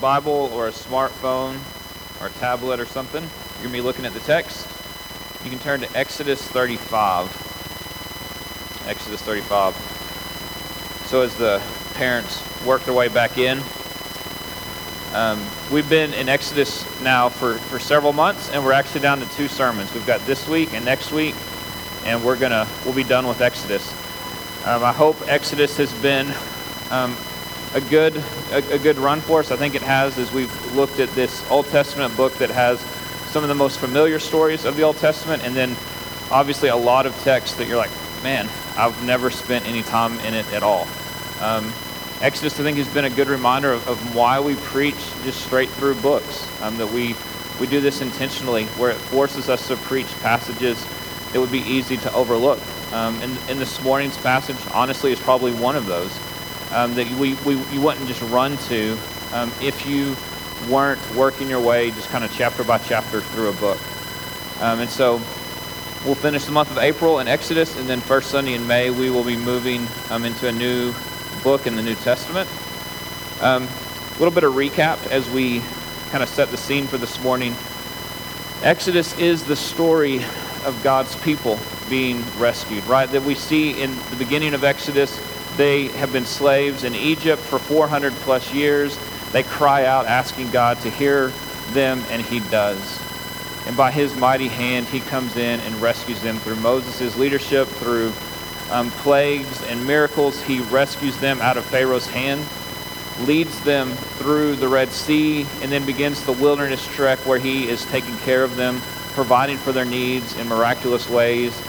Bible or a smartphone or a tablet or something, you're going to be looking at the text. You can turn to Exodus 35. Exodus 35. So as the parents work their way back in, um, we've been in Exodus now for, for several months, and we're actually down to two sermons. We've got this week and next week, and we're gonna we'll be done with Exodus. Um, I hope Exodus has been um, a good a, a, good run for us. I think it has as we've looked at this Old Testament book that has some of the most familiar stories of the Old Testament, and then obviously a lot of text that you're like, man, I've never spent any time in it at all. Um, Exodus, I think, has been a good reminder of, of why we preach just straight through books. Um, that we we do this intentionally, where it forces us to preach passages that would be easy to overlook. Um, and, and this morning's passage, honestly, is probably one of those um, that we, we you wouldn't just run to um, if you weren't working your way just kind of chapter by chapter through a book. Um, and so we'll finish the month of April in Exodus, and then first Sunday in May we will be moving um, into a new book in the New Testament. Um, a little bit of recap as we kind of set the scene for this morning. Exodus is the story of God's people being rescued, right? That we see in the beginning of Exodus, they have been slaves in Egypt for 400 plus years. They cry out asking God to hear them, and He does. And by His mighty hand, He comes in and rescues them through Moses' leadership, through um, plagues and miracles. He rescues them out of Pharaoh's hand, leads them through the Red Sea, and then begins the wilderness trek where he is taking care of them, providing for their needs in miraculous ways,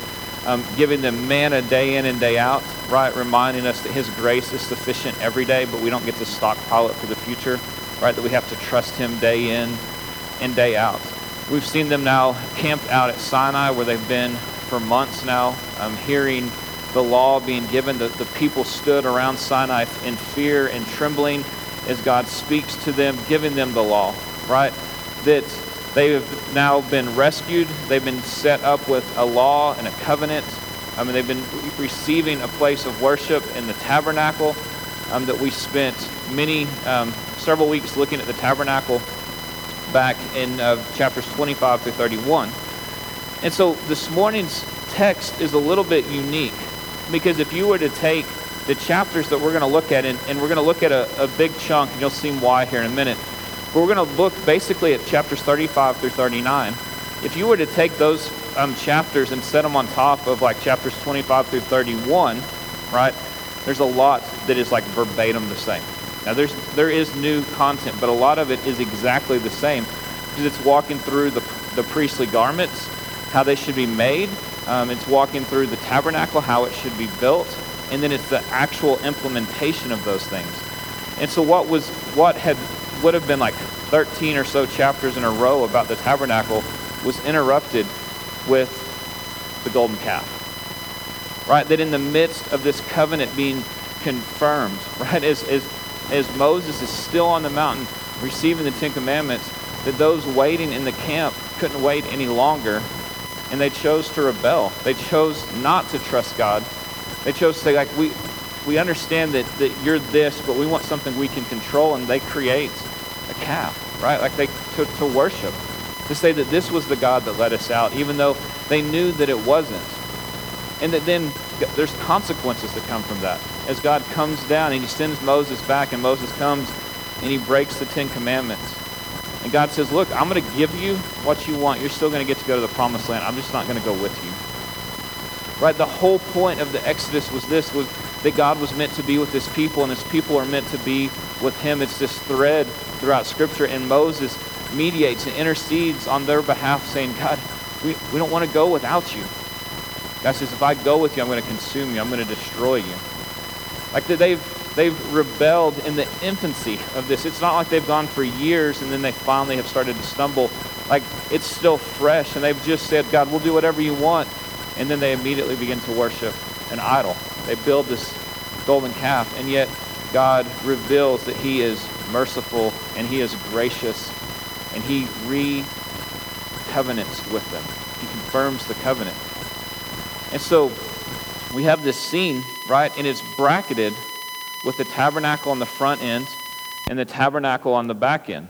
um, giving them manna day in and day out, right? Reminding us that his grace is sufficient every day, but we don't get to stockpile it for the future, right? That we have to trust him day in and day out. We've seen them now camped out at Sinai where they've been for months now, um, hearing the law being given, the, the people stood around Sinai in fear and trembling as God speaks to them, giving them the law, right? That they have now been rescued. They've been set up with a law and a covenant. I mean, they've been receiving a place of worship in the tabernacle um, that we spent many, um, several weeks looking at the tabernacle back in uh, chapters 25 through 31. And so this morning's text is a little bit unique because if you were to take the chapters that we're going to look at, and, and we're going to look at a, a, big chunk, and you'll see why here in a minute, but we're going to look basically at chapters 35 through 39. If you were to take those um, chapters and set them on top of like chapters 25 through 31, right, there's a lot that is like verbatim the same. Now, there's, there is new content, but a lot of it is exactly the same because it's walking through the, the priestly garments, how they should be made, um, it's walking through the tabernacle, how it should be built, and then it's the actual implementation of those things. And so, what was what had would have been like 13 or so chapters in a row about the tabernacle was interrupted with the golden calf. Right? That in the midst of this covenant being confirmed, right, as, as, as Moses is still on the mountain receiving the Ten Commandments, that those waiting in the camp couldn't wait any longer and they chose to rebel. They chose not to trust God. They chose to say, like, we, we understand that, that you're this, but we want something we can control, and they create a calf, right? Like they to, to worship, to say that this was the God that led us out, even though they knew that it wasn't. And that then there's consequences that come from that. As God comes down and he sends Moses back, and Moses comes and he breaks the Ten Commandments. And God says, Look, I'm going to give you what you want. You're still going to get to go to the promised land. I'm just not going to go with you. Right? The whole point of the Exodus was this was that God was meant to be with his people, and his people are meant to be with him. It's this thread throughout Scripture, and Moses mediates and intercedes on their behalf, saying, God, we, we don't want to go without you. God says, if I go with you, I'm going to consume you. I'm going to destroy you. Like they've they've rebelled in the infancy of this. It's not like they've gone for years and then they finally have started to stumble. Like it's still fresh and they've just said, God, we'll do whatever you want. And then they immediately begin to worship an idol. They build this golden calf. And yet God reveals that he is merciful and he is gracious and he re-covenants with them. He confirms the covenant. And so we have this scene, right? And it's bracketed with the tabernacle on the front end and the tabernacle on the back end.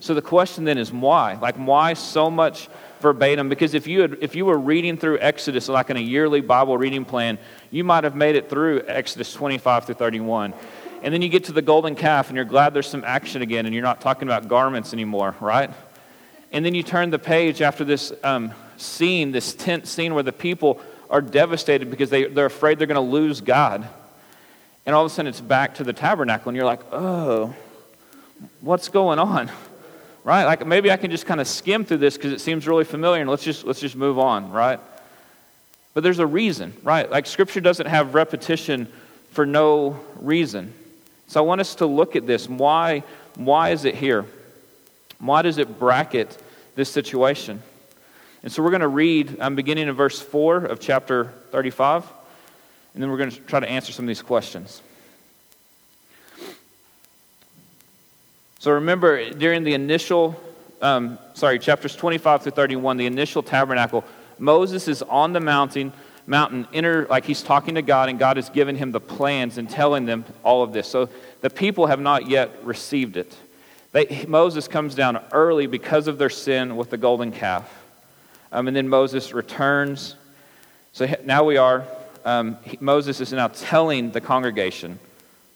So the question then is why? Like, why so much verbatim? Because if you, had, if you were reading through Exodus like in a yearly Bible reading plan, you might have made it through Exodus 25 through 31. And then you get to the golden calf and you're glad there's some action again and you're not talking about garments anymore, right? And then you turn the page after this um, scene, this tent scene where the people are devastated because they, they're afraid they're going to lose God. And all of a sudden it's back to the tabernacle and you're like, oh, what's going on? Right? Like maybe I can just kind of skim through this because it seems really familiar and let's just, let's just move on, right? But there's a reason, right? Like scripture doesn't have repetition for no reason. So I want us to look at this. Why, why is it here? Why does it bracket this situation? And so we're going to read, I'm beginning in verse 4 of chapter 35, and then we're going to try to answer some of these questions. So remember, during the initial, um, sorry, chapters 25 through 31, the initial tabernacle, Moses is on the mountain mountain, enter, like he's talking to God, and God has given him the plans and telling them all of this. So the people have not yet received it. They, Moses comes down early because of their sin with the golden calf. Um, and then Moses returns. So now we are, um, he, Moses is now telling the congregation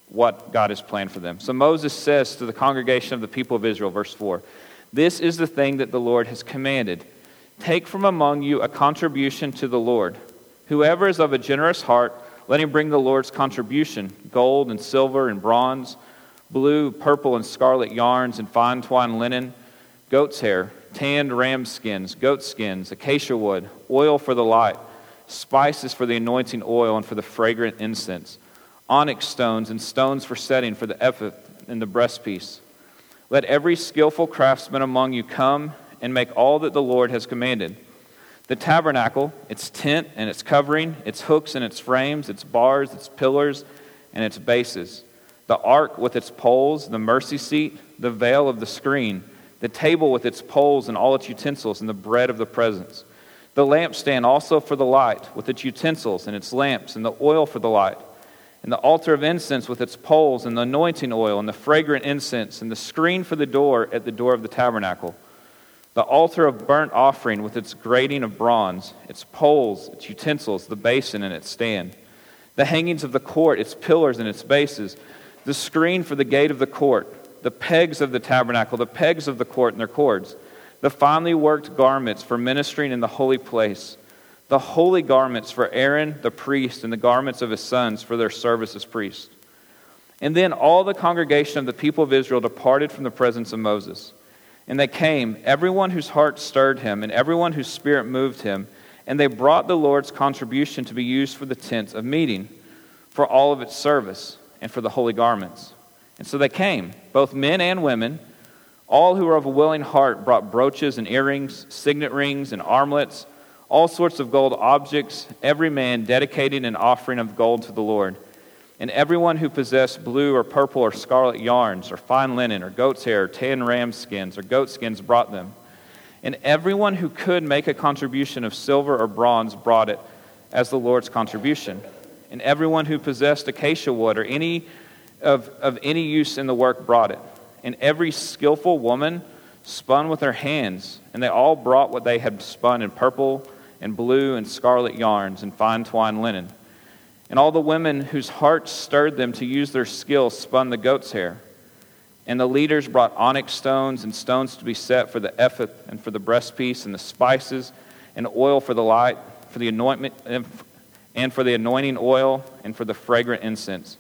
what God has planned for them. So Moses says to the congregation of the people of Israel, verse 4, This is the thing that the Lord has commanded. Take from among you a contribution to the Lord. Whoever is of a generous heart, let him bring the Lord's contribution gold and silver and bronze, blue, purple, and scarlet yarns, and fine twined linen, goat's hair, tanned ram skins, goat skins, acacia wood, oil for the light, spices for the anointing oil and for the fragrant incense, onyx stones and stones for setting for the ephod and the breastpiece. Let every skillful craftsman among you come and make all that the Lord has commanded the tabernacle, its tent and its covering, its hooks and its frames, its bars, its pillars, and its bases. The ark with its poles, the mercy seat, the veil of the screen, the table with its poles and all its utensils, and the bread of the presence. The lampstand also for the light, with its utensils and its lamps, and the oil for the light. And the altar of incense with its poles, and the anointing oil, and the fragrant incense, and the screen for the door at the door of the tabernacle the altar of burnt offering with its grating of bronze, its poles, its utensils, the basin and its stand, the hangings of the court, its pillars and its bases, the screen for the gate of the court, the pegs of the tabernacle, the pegs of the court and their cords, the finely worked garments for ministering in the holy place, the holy garments for Aaron the priest, and the garments of his sons for their service as priests. And then all the congregation of the people of Israel departed from the presence of Moses. And they came, everyone whose heart stirred him, and everyone whose spirit moved him, and they brought the Lord's contribution to be used for the tent of meeting, for all of its service, and for the holy garments. And so they came, both men and women. All who were of a willing heart brought brooches and earrings, signet rings and armlets, all sorts of gold objects, every man dedicating an offering of gold to the Lord. And everyone who possessed blue or purple or scarlet yarns, or fine linen, or goat's hair, or tan ram skins, or goat skins brought them. And everyone who could make a contribution of silver or bronze brought it as the Lord's contribution. And everyone who possessed acacia wood or any of, of any use in the work brought it. And every skillful woman spun with her hands, and they all brought what they had spun in purple and blue and scarlet yarns and fine twined linen. And all the women whose hearts stirred them to use their skill spun the goat's hair. And the leaders brought onyx stones and stones to be set for the ephod and for the breastpiece and the spices and oil for the light, for the anointment and for the anointing oil and for the fragrant incense.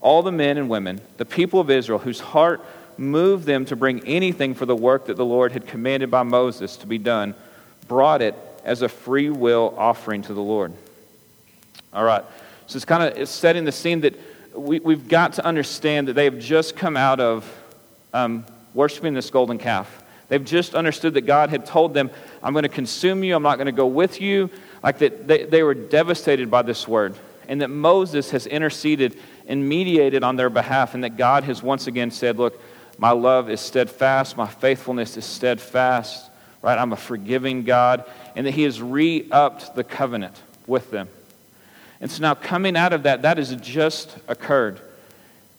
All the men and women, the people of Israel, whose heart moved them to bring anything for the work that the Lord had commanded by Moses to be done, brought it as a free will offering to the Lord. All right. So it's kind of setting the scene that we, we've got to understand that they have just come out of um, worshiping this golden calf. They've just understood that God had told them, I'm going to consume you, I'm not going to go with you. Like that they, they were devastated by this word. And that Moses has interceded and mediated on their behalf, and that God has once again said, Look, my love is steadfast, my faithfulness is steadfast, right? I'm a forgiving God, and that He has re upped the covenant with them. And so now, coming out of that, that has just occurred.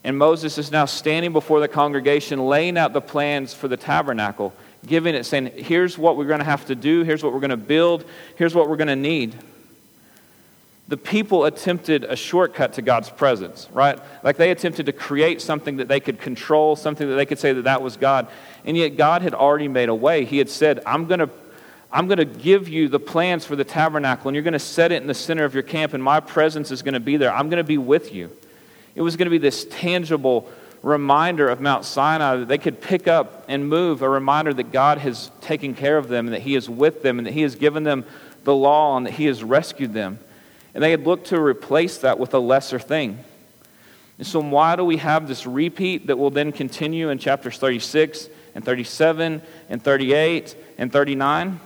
And Moses is now standing before the congregation, laying out the plans for the tabernacle, giving it, saying, Here's what we're going to have to do, here's what we're going to build, here's what we're going to need. The people attempted a shortcut to God's presence, right? Like they attempted to create something that they could control, something that they could say that that was God. And yet God had already made a way. He had said, I'm going to I'm going to give you the plans for the tabernacle, and you're going to set it in the center of your camp, and my presence is going to be there. I'm going to be with you. It was going to be this tangible reminder of Mount Sinai that they could pick up and move, a reminder that God has taken care of them, and that He is with them, and that He has given them the law, and that He has rescued them. And they had looked to replace that with a lesser thing. And so, why do we have this repeat that will then continue in chapters 36 and 37 and 38 and 39?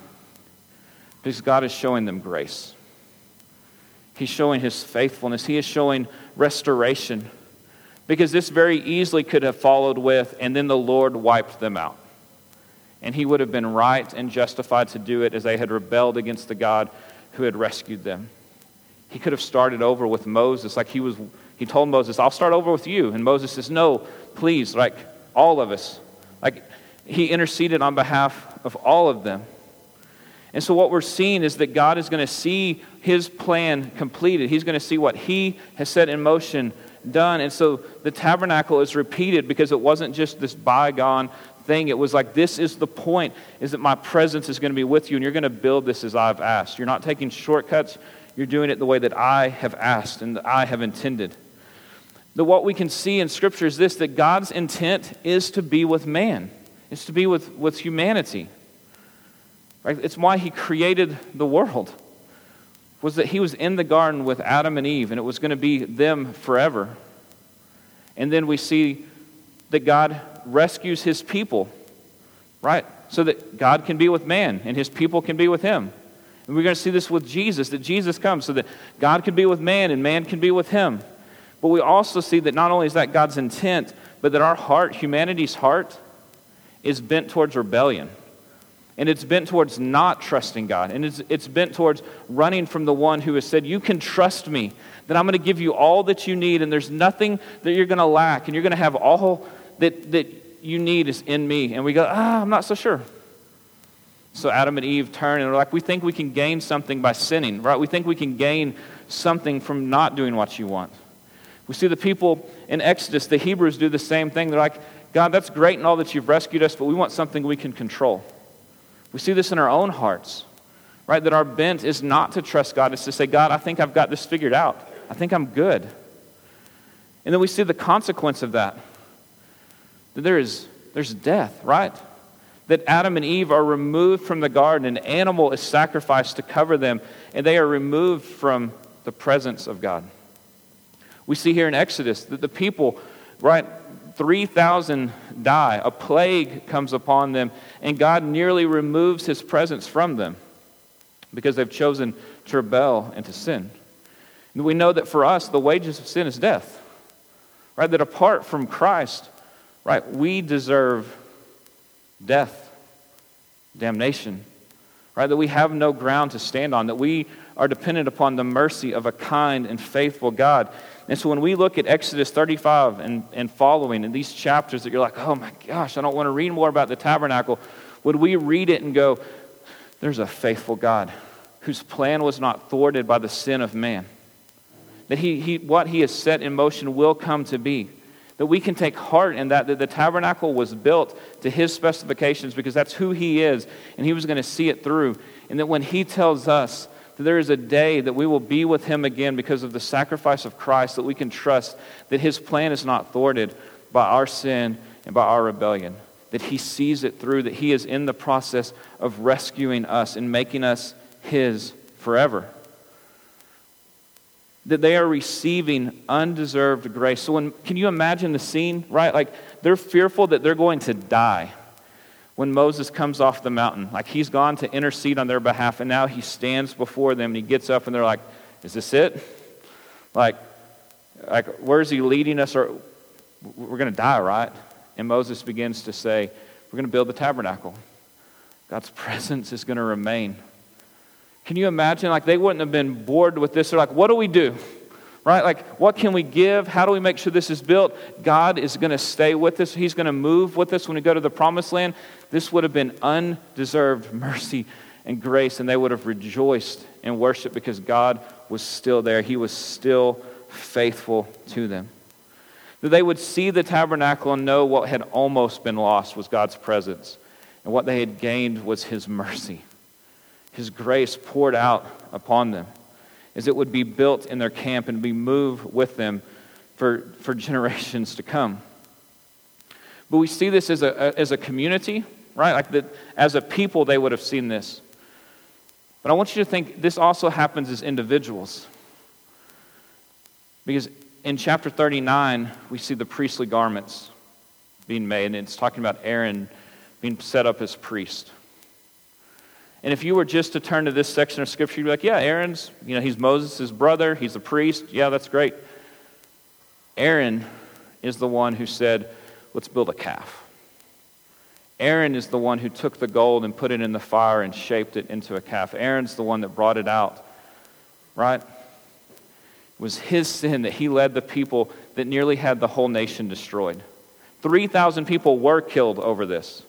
Because God is showing them grace. He's showing his faithfulness. He is showing restoration. Because this very easily could have followed with, and then the Lord wiped them out. And he would have been right and justified to do it as they had rebelled against the God who had rescued them. He could have started over with Moses, like he was. He told Moses, "I'll start over with you," and Moses says, "No, please, like all of us." Like he interceded on behalf of all of them. And so, what we're seeing is that God is going to see his plan completed. He's going to see what he has set in motion done. And so, the tabernacle is repeated because it wasn't just this bygone thing. It was like, this is the point, is that my presence is going to be with you, and you're going to build this as I've asked. You're not taking shortcuts, you're doing it the way that I have asked and that I have intended. That what we can see in Scripture is this that God's intent is to be with man, it's to be with, with humanity. Right? It's why he created the world. Was that he was in the garden with Adam and Eve, and it was going to be them forever. And then we see that God rescues his people, right? So that God can be with man and his people can be with him. And we're going to see this with Jesus, that Jesus comes so that God can be with man and man can be with him. But we also see that not only is that God's intent, but that our heart, humanity's heart, is bent towards rebellion. And it's bent towards not trusting God. And it's, it's bent towards running from the one who has said, You can trust me, that I'm going to give you all that you need, and there's nothing that you're going to lack, and you're going to have all that, that you need is in me. And we go, Ah, I'm not so sure. So Adam and Eve turn and they're like, We think we can gain something by sinning, right? We think we can gain something from not doing what you want. We see the people in Exodus, the Hebrews do the same thing. They're like, God, that's great and all that you've rescued us, but we want something we can control. We see this in our own hearts, right? That our bent is not to trust God, it's to say, God, I think I've got this figured out. I think I'm good. And then we see the consequence of that. That there is there's death, right? That Adam and Eve are removed from the garden, an animal is sacrificed to cover them, and they are removed from the presence of God. We see here in Exodus that the people, right, 3,000 die. A plague comes upon them, and God nearly removes his presence from them because they've chosen to rebel and to sin. And we know that for us, the wages of sin is death. Right? That apart from Christ, right, we deserve death, damnation. Right? That we have no ground to stand on, that we are dependent upon the mercy of a kind and faithful God. And so when we look at Exodus 35 and, and following in these chapters that you're like, oh my gosh, I don't want to read more about the tabernacle, would we read it and go, there's a faithful God whose plan was not thwarted by the sin of man? That he, he, what he has set in motion will come to be. That we can take heart in that, that the tabernacle was built to his specifications because that's who he is, and he was going to see it through. And that when he tells us that there is a day that we will be with him again because of the sacrifice of Christ, that we can trust that his plan is not thwarted by our sin and by our rebellion, that he sees it through, that he is in the process of rescuing us and making us his forever. That they are receiving undeserved grace. So, when, can you imagine the scene, right? Like, they're fearful that they're going to die when Moses comes off the mountain. Like he's gone to intercede on their behalf, and now he stands before them and he gets up and they're like, Is this it? Like, like where's he leading us? Or we're going to die, right? And Moses begins to say, We're going to build the tabernacle. God's presence is going to remain. Can you imagine? Like, they wouldn't have been bored with this. They're like, What do we do? Right? Like, what can we give? How do we make sure this is built? God is going to stay with us. He's going to move with us when we go to the promised land. This would have been undeserved mercy and grace, and they would have rejoiced in worship because God was still there. He was still faithful to them. That they would see the tabernacle and know what had almost been lost was God's presence, and what they had gained was His mercy, His grace poured out upon them is it would be built in their camp and be moved with them for, for generations to come. But we see this as a, as a community, right? Like as a people, they would have seen this. But I want you to think this also happens as individuals. Because in chapter 39, we see the priestly garments being made, and it's talking about Aaron being set up as priest. And if you were just to turn to this section of Scripture, you'd be like, yeah, Aaron's, you know, he's Moses' brother, he's a priest. Yeah, that's great. Aaron is the one who said, let's build a calf. Aaron is the one who took the gold and put it in the fire and shaped it into a calf. Aaron's the one that brought it out, right? It was his sin that he led the people that nearly had the whole nation destroyed. 3,000 people were killed over this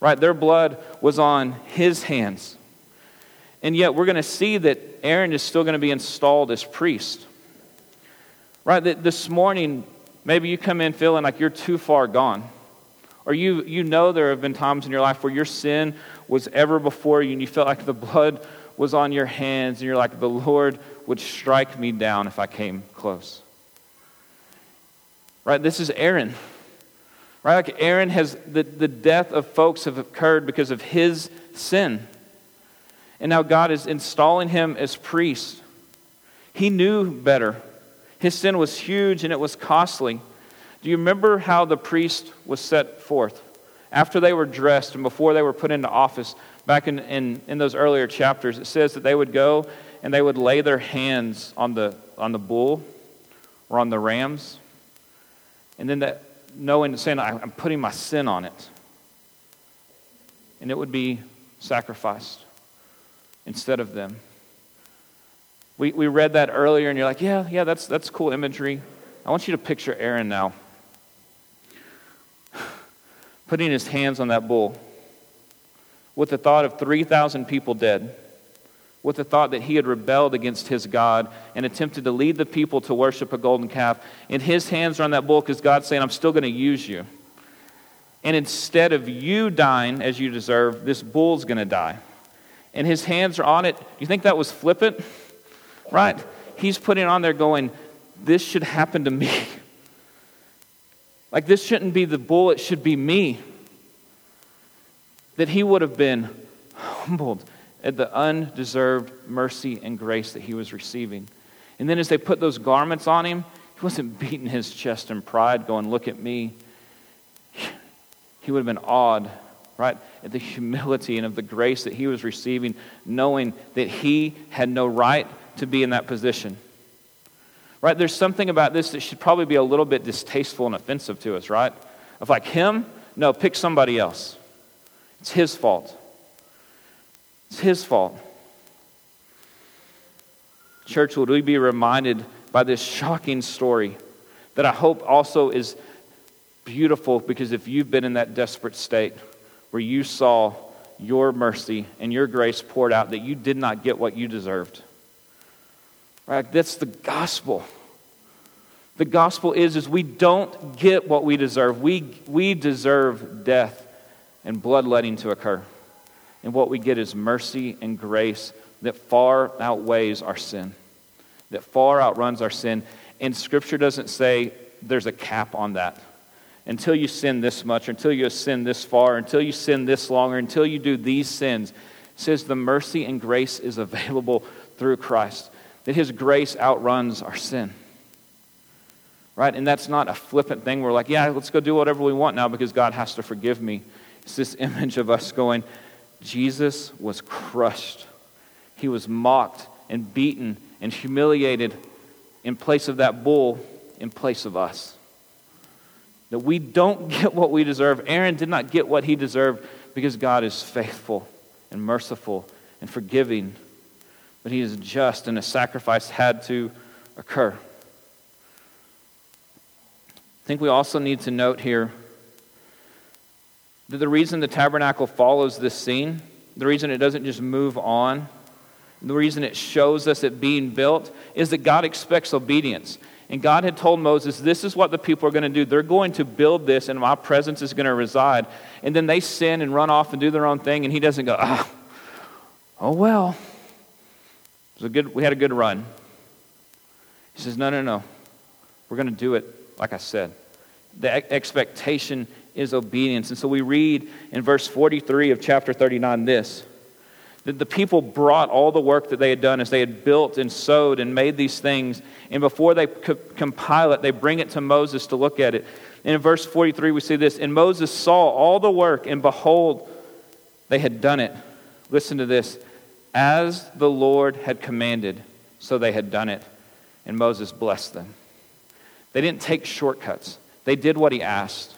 right? Their blood was on his hands. And yet, we're going to see that Aaron is still going to be installed as priest. Right? That this morning, maybe you come in feeling like you're too far gone. Or you, you know there have been times in your life where your sin was ever before you and you felt like the blood was on your hands and you're like, the Lord would strike me down if I came close. Right? This is Aaron. Right? Like Aaron has, the, the death of folks have occurred because of his sin. And now God is installing him as priest. He knew better. His sin was huge and it was costly. Do you remember how the priest was set forth? After they were dressed and before they were put into office, back in, in, in those earlier chapters, it says that they would go and they would lay their hands on the, on the bull or on the rams. And then that knowing, saying, I'm putting my sin on it. And it would be sacrificed instead of them. We, we read that earlier, and you're like, yeah, yeah, that's, that's cool imagery. I want you to picture Aaron now putting his hands on that bull with the thought of 3,000 people dead with the thought that he had rebelled against his God and attempted to lead the people to worship a golden calf. And his hands are on that bull because God's saying, I'm still going to use you. And instead of you dying as you deserve, this bull's going to die. And his hands are on it. You think that was flippant? Right? He's putting on there going, This should happen to me. Like, this shouldn't be the bull, it should be me. That he would have been humbled at the undeserved mercy and grace that he was receiving. And then as they put those garments on him, he wasn't beating his chest in pride, going, Look at me. He would have been awed, right, at the humility and of the grace that he was receiving, knowing that he had no right to be in that position. Right? There's something about this that should probably be a little bit distasteful and offensive to us, right? Of like him, no, pick somebody else. It's his fault. It's his fault. Church, would we be reminded by this shocking story that I hope also is beautiful because if you've been in that desperate state where you saw your mercy and your grace poured out that you did not get what you deserved. Right? That's the gospel. The gospel is is we don't get what we deserve. We we deserve death and bloodletting to occur. And what we get is mercy and grace that far outweighs our sin, that far outruns our sin. And Scripture doesn't say there's a cap on that. Until you sin this much, until you sin this far, until you sin this longer, until you do these sins, says the mercy and grace is available through Christ, that His grace outruns our sin. Right? And that's not a flippant thing. We're like, yeah, let's go do whatever we want now because God has to forgive me. It's this image of us going, Jesus was crushed. He was mocked and beaten and humiliated in place of that bull, in place of us. That we don't get what we deserve. Aaron did not get what he deserved because God is faithful and merciful and forgiving, but he is just and a sacrifice had to occur. I think we also need to note here that the reason the tabernacle follows this scene, the reason it doesn't just move on, the reason it shows us it being built is that God expects obedience. And God had told Moses, This is what the people are going to do. They're going to build this, and my presence is going to reside. And then they sin and run off and do their own thing, and he doesn't go, Ah, oh well. It was good, we had a good run. He says, No, no, no. We're going to do it like I said. The expectation is obedience. And so we read in verse 43 of chapter 39 this that the people brought all the work that they had done as they had built and sewed and made these things. And before they compile it, they bring it to Moses to look at it. And in verse 43, we see this And Moses saw all the work, and behold, they had done it. Listen to this. As the Lord had commanded, so they had done it. And Moses blessed them. They didn't take shortcuts, they did what he asked.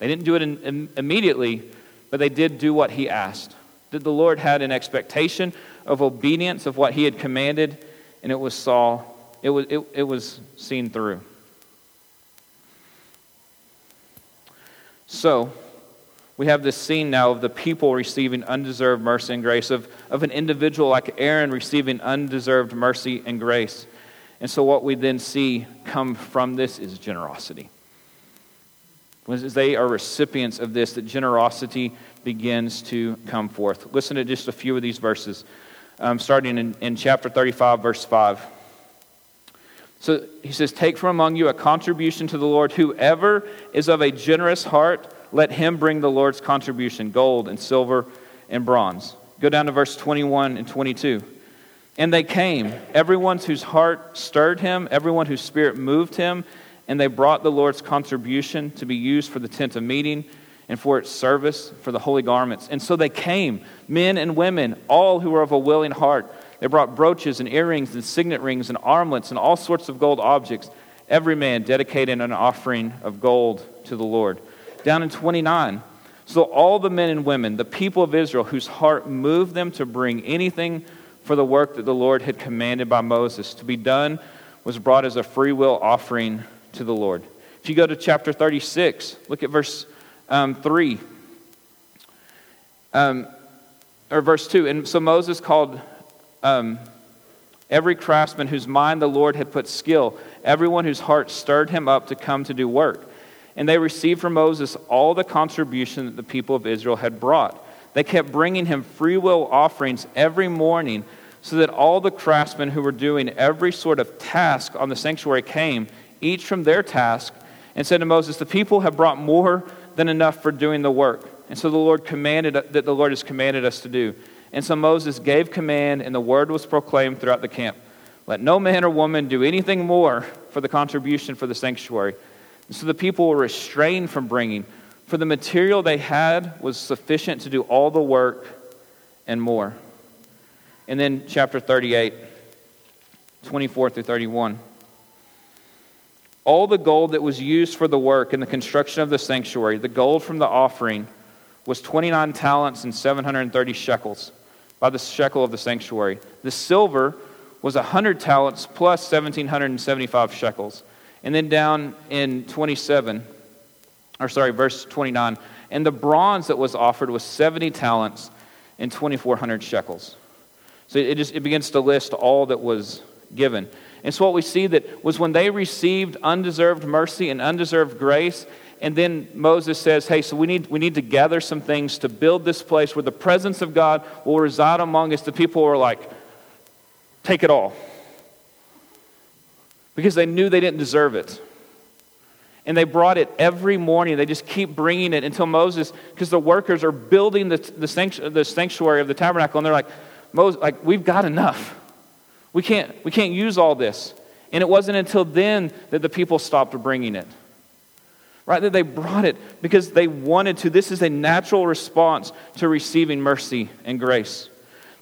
They didn't do it in, in, immediately, but they did do what he asked. That the Lord had an expectation of obedience of what he had commanded, and it was saw, it was, it, it was seen through. So, we have this scene now of the people receiving undeserved mercy and grace, of, of an individual like Aaron receiving undeserved mercy and grace. And so, what we then see come from this is generosity. They are recipients of this, that generosity begins to come forth. Listen to just a few of these verses, um, starting in, in chapter 35, verse 5. So he says, Take from among you a contribution to the Lord. Whoever is of a generous heart, let him bring the Lord's contribution gold and silver and bronze. Go down to verse 21 and 22. And they came, everyone whose heart stirred him, everyone whose spirit moved him, and they brought the Lord's contribution to be used for the tent of meeting and for its service for the holy garments. And so they came, men and women, all who were of a willing heart. They brought brooches and earrings and signet rings and armlets and all sorts of gold objects, every man dedicating an offering of gold to the Lord. Down in 29, so all the men and women, the people of Israel, whose heart moved them to bring anything for the work that the Lord had commanded by Moses to be done, was brought as a free will offering to the Lord. If you go to chapter 36, look at verse um, 3. Um, or verse 2. And so Moses called um, every craftsman whose mind the Lord had put skill, everyone whose heart stirred him up to come to do work. And they received from Moses all the contribution that the people of Israel had brought. They kept bringing him free will offerings every morning so that all the craftsmen who were doing every sort of task on the sanctuary came, each from their task, and said to Moses, The people have brought more than enough for doing the work. And so the Lord commanded that the Lord has commanded us to do. And so Moses gave command, and the word was proclaimed throughout the camp. Let no man or woman do anything more for the contribution for the sanctuary. And so the people were restrained from bringing, for the material they had was sufficient to do all the work and more. And then chapter 38, 24 through 31. All the gold that was used for the work and the construction of the sanctuary, the gold from the offering, was 29 talents and 730 shekels by the shekel of the sanctuary. The silver was 100 talents plus 1,775 shekels. And then down in 27, or sorry, verse 29, and the bronze that was offered was 70 talents and 2,400 shekels. So it just it begins to list all that was given. And so what we see that was when they received undeserved mercy and undeserved grace, and then Moses says, Hey, so we need, we need to gather some things to build this place where the presence of God will reside among us. The people were like, Take it all. Because they knew they didn't deserve it. And they brought it every morning. They just keep bringing it until Moses, because the workers are building the, the, sanctuary of the tabernacle, and they're like, Moses, like, we've got enough. We can't, we can't use all this. And it wasn't until then that the people stopped bringing it. Right? That they brought it because they wanted to. This is a natural response to receiving mercy and grace.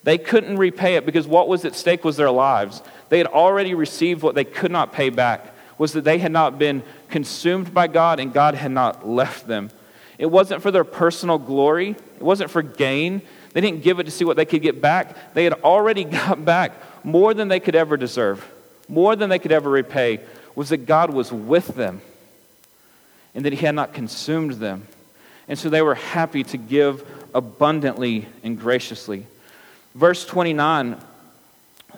They couldn't repay it because what was at stake was their lives. They had already received what they could not pay back, was that they had not been consumed by God and God had not left them. It wasn't for their personal glory, it wasn't for gain. They didn't give it to see what they could get back. They had already got back more than they could ever deserve, more than they could ever repay, was that God was with them. and that he had not consumed them. And so they were happy to give abundantly and graciously. Verse 29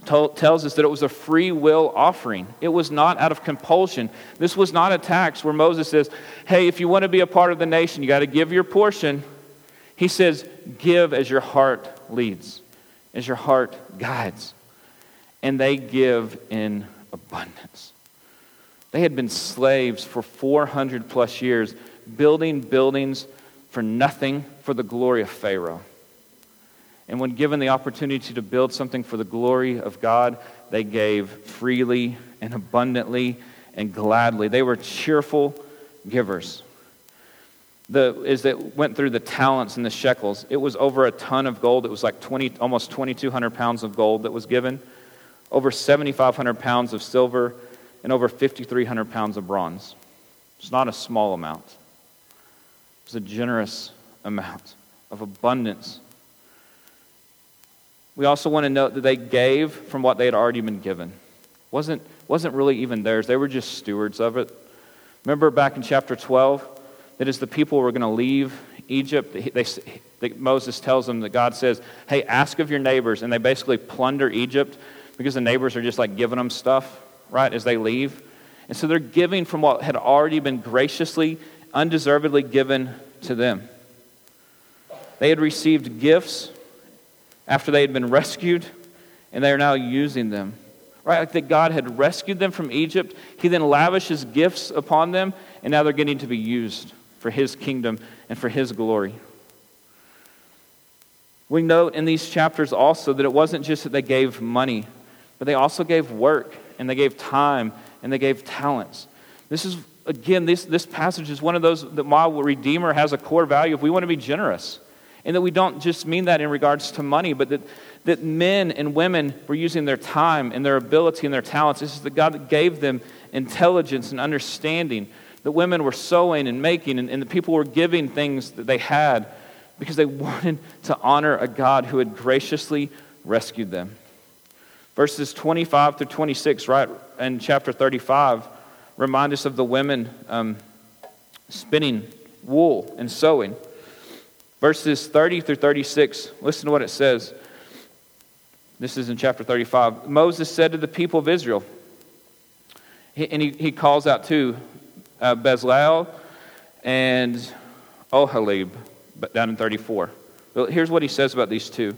tells us that it was a free will offering. It was not out of compulsion. This was not a tax where Moses says, hey, if you want to be a part of the nation, you got to give your portion. He says, give as your heart leads, as your heart guides. And they give in abundance. They had been slaves for 400 plus years, building buildings for nothing for the glory of Pharaoh. And when given the opportunity to build something for the glory of God, they gave freely and abundantly and gladly. They were cheerful givers. The, as it went through the talents and the shekels, it was over a ton of gold. It was like 20, almost 2,200 pounds of gold that was given, over 7,500 pounds of silver, and over 5,300 pounds of bronze. It's not a small amount. It's a generous amount of abundance we also want to note that they gave from what they had already been given. Wasn't, wasn't really even theirs, they were just stewards of it. Remember back in chapter 12 that as the people were going to leave Egypt, they, they, Moses tells them that God says, Hey, ask of your neighbors. And they basically plunder Egypt because the neighbors are just like giving them stuff, right, as they leave. And so they're giving from what had already been graciously, undeservedly given to them. They had received gifts after they had been rescued, and they are now using them. Right? Like that God had rescued them from Egypt. He then lavishes gifts upon them, and now they're getting to be used for His kingdom and for His glory. We note in these chapters also that it wasn't just that they gave money, but they also gave work, and they gave time, and they gave talents. This is, again, this, this passage is one of those that while Redeemer has a core value, if we want to be generous, and that we don't just mean that in regards to money, but that, that men and women were using their time and their ability and their talents. This is the God that gave them intelligence and understanding. That women were sewing and making, and, and the people were giving things that they had because they wanted to honor a God who had graciously rescued them. Verses 25 through 26, right in chapter 35, remind us of the women um, spinning wool and sewing. Verses 30 through 36, listen to what it says. This is in chapter 35. Moses said to the people of Israel, and he, he calls out to uh, Bezalel and Oholiab, down in 34. Here's what he says about these two.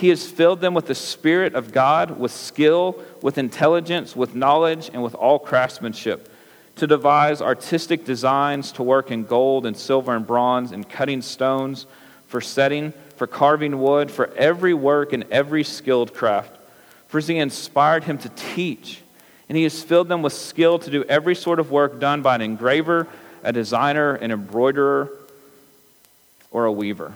He has filled them with the Spirit of God, with skill, with intelligence, with knowledge, and with all craftsmanship, to devise artistic designs, to work in gold and silver and bronze, and cutting stones for setting, for carving wood, for every work and every skilled craft. For he inspired him to teach, and he has filled them with skill to do every sort of work done by an engraver, a designer, an embroiderer, or a weaver.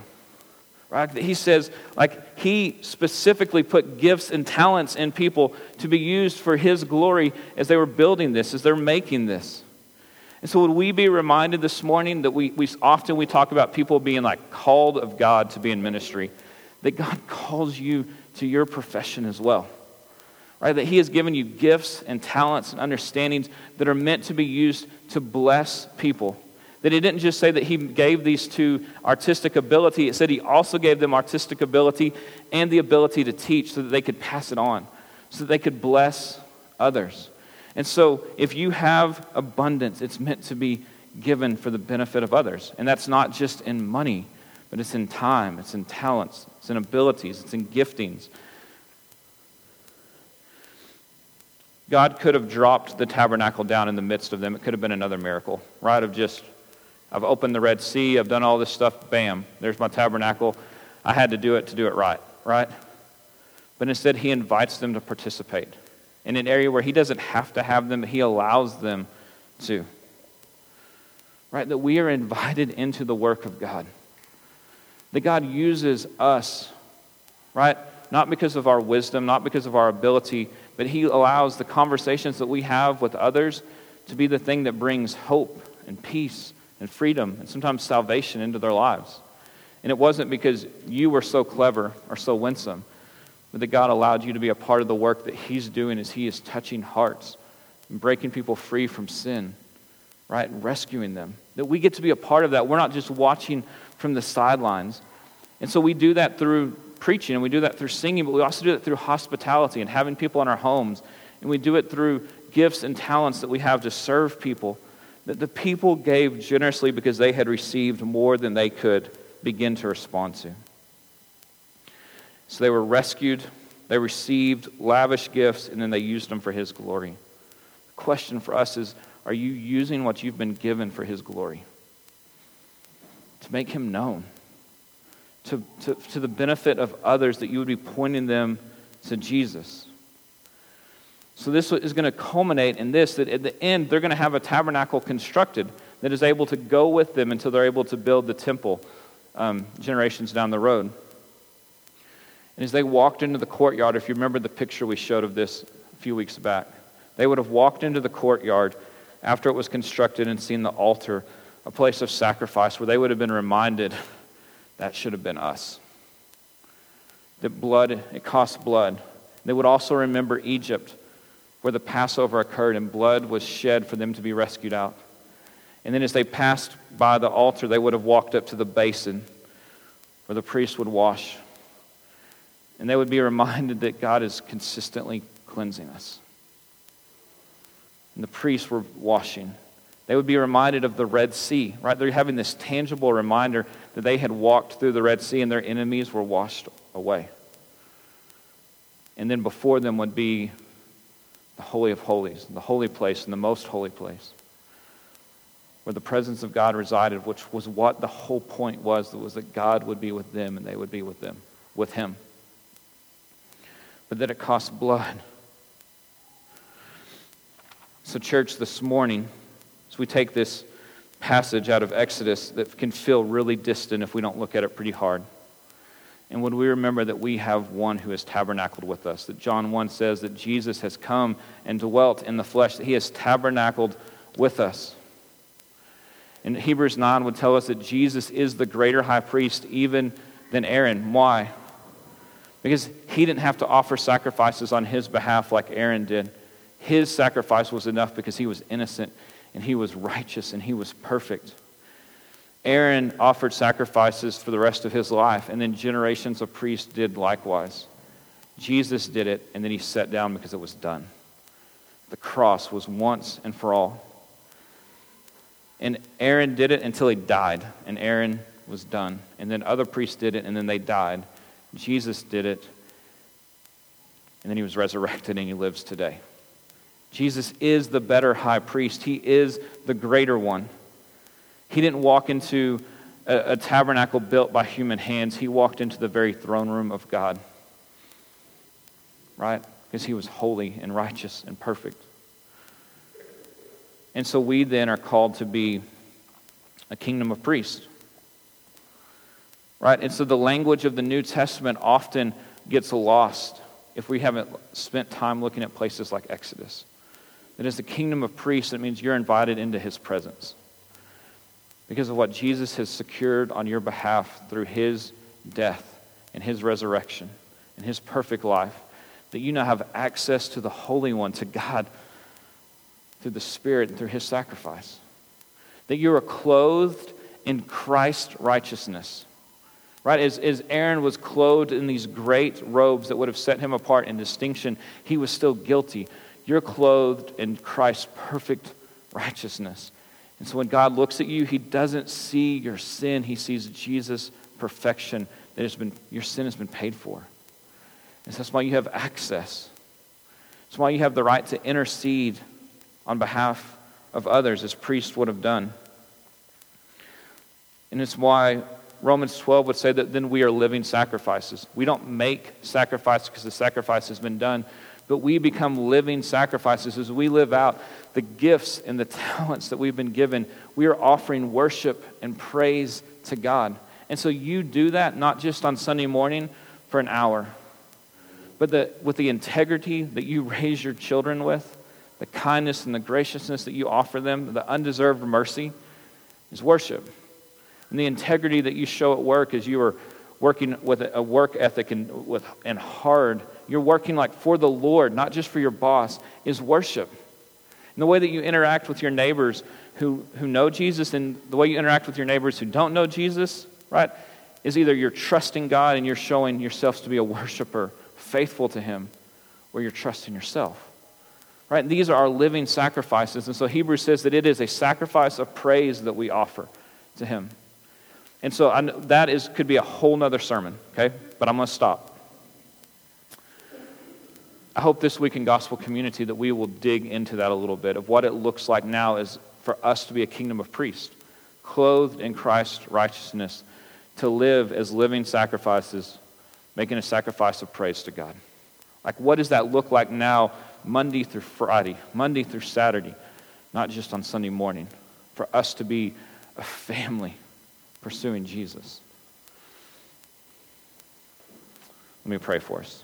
Right? He says, like, he specifically put gifts and talents in people to be used for his glory as they were building this, as they're making this. And so would we be reminded this morning that we, we often we talk about people being like called of God to be in ministry, that God calls you to your profession as well. Right? That He has given you gifts and talents and understandings that are meant to be used to bless people. That He didn't just say that He gave these two artistic ability, it said He also gave them artistic ability and the ability to teach so that they could pass it on, so that they could bless others. And so, if you have abundance, it's meant to be given for the benefit of others. And that's not just in money, but it's in time, it's in talents, it's in abilities, it's in giftings. God could have dropped the tabernacle down in the midst of them. It could have been another miracle, right? Of just, I've opened the Red Sea, I've done all this stuff, bam, there's my tabernacle. I had to do it to do it right, right? But instead, he invites them to participate in an area where He doesn't have to have them, but He allows them to. Right? That we are invited into the work of God. That God uses us, right? Not because of our wisdom, not because of our ability, but He allows the conversations that we have with others to be the thing that brings hope and peace and freedom and sometimes salvation into their lives. And it wasn't because you were so clever or so winsome but that God allowed you to be a part of the work that He's doing as He is touching hearts and breaking people free from sin, right? And rescuing them. That we get to be a part of that. We're not just watching from the sidelines. And so we do that through preaching and we do that through singing, but we also do it through hospitality and having people in our homes. And we do it through gifts and talents that we have to serve people. That the people gave generously because they had received more than they could begin to respond to. So they were rescued, they received lavish gifts, and then they used them for His glory. The question for us is are you using what you've been given for His glory? To make Him known, to, to, to the benefit of others, that you would be pointing them to Jesus. So, this is going to culminate in this that at the end, they're going to have a tabernacle constructed that is able to go with them until they're able to build the temple um, generations down the road. And as they walked into the courtyard, if you remember the picture we showed of this a few weeks back, they would have walked into the courtyard after it was constructed and seen the altar, a place of sacrifice where they would have been reminded that should have been us. That blood, it costs blood. They would also remember Egypt, where the Passover occurred and blood was shed for them to be rescued out. And then as they passed by the altar, they would have walked up to the basin where the priest would wash. And they would be reminded that God is consistently cleansing us and the priests were washing. They would be reminded of the Red Sea, right? They're having this tangible reminder that they had walked through the Red Sea and their enemies were washed away. And then before them would be the Holy of Holies, the holy place, and the most holy place, where the presence of God resided, which was what the whole point was, that was that God would be with them and they would be with them, with Him. But that it cost blood so, church, this morning, as we take this passage out of Exodus that can feel really distant if we don't look at it pretty hard, and when we remember that we have one who has tabernacled with us, that John 1 says that Jesus has come and dwelt in the flesh, that he has tabernacled with us. And Hebrews 9 would tell us that Jesus is the greater high priest even than Aaron. Why? Because he didn't have to offer sacrifices on his behalf like Aaron did. His sacrifice was enough because he was innocent and he was righteous and he was perfect. Aaron offered sacrifices for the rest of his life, and then generations of priests did likewise. Jesus did it, and then he sat down because it was done. The cross was once and for all. And Aaron did it until he died, and Aaron was done. And then other priests did it, and then they died. Jesus did it, and then he was resurrected, and he lives today. Jesus is the better high priest, he is the greater one. He didn't walk into a, a, tabernacle built by human hands, he walked into the very throne room of God. Right? Because he was holy and righteous and perfect. And so we then are called to be a kingdom of priests. Right? And so the language of the New Testament often gets lost if we haven't spent time looking at places like Exodus. That as the kingdom of priests, it means you're invited into his presence. Because of what Jesus has secured on your behalf through his death and his resurrection and his perfect life, that you now have access to the Holy One, to God, through the Spirit and through his sacrifice. That you are clothed in Christ's righteousness. Right? As, as Aaron was clothed in these great robes that would have set him apart in distinction, he was still guilty. You're clothed in Christ's perfect righteousness. And so when God looks at you, he doesn't see your sin, he sees Jesus' perfection that has been your sin has been paid for. And so that's why you have access. That's why you have the right to intercede on behalf of others as priests would have done. And it's why Romans 12 would say that then we are living sacrifices. We don't make sacrifices because the sacrifice has been done but we become living sacrifices as we live out the gifts and the talents that we've been given. We are offering worship and praise to God. And so you do that not just on Sunday morning for an hour, but the, with the integrity that you raise your children with, the kindness and the graciousness that you offer them, the undeserved mercy is worship. And the integrity that you show at work as you are working with a work ethic and, with, and hard you're working like for the Lord, not just for your boss, is worship. And the way that you interact with your neighbors who, who know Jesus and the way you interact with your neighbors who don't know Jesus, right, is either you're trusting God and you're showing yourself to be a worshiper, faithful to Him, or you're trusting yourself. Right? These are our living sacrifices. And so Hebrews says that it is a sacrifice of praise that we offer to Him. And so I, that is, could be a whole nother sermon, okay? But I'm going to stop. I hope this week in Gospel Community that we will dig into that a little bit of what it looks like now is for us to be a kingdom of priests, clothed in Christ's righteousness, to live as living sacrifices, making a sacrifice of praise to God. Like, what does that look like now, Monday through Friday, Monday through Saturday, not just on Sunday morning, for us to be a family pursuing Jesus? Let me pray for us.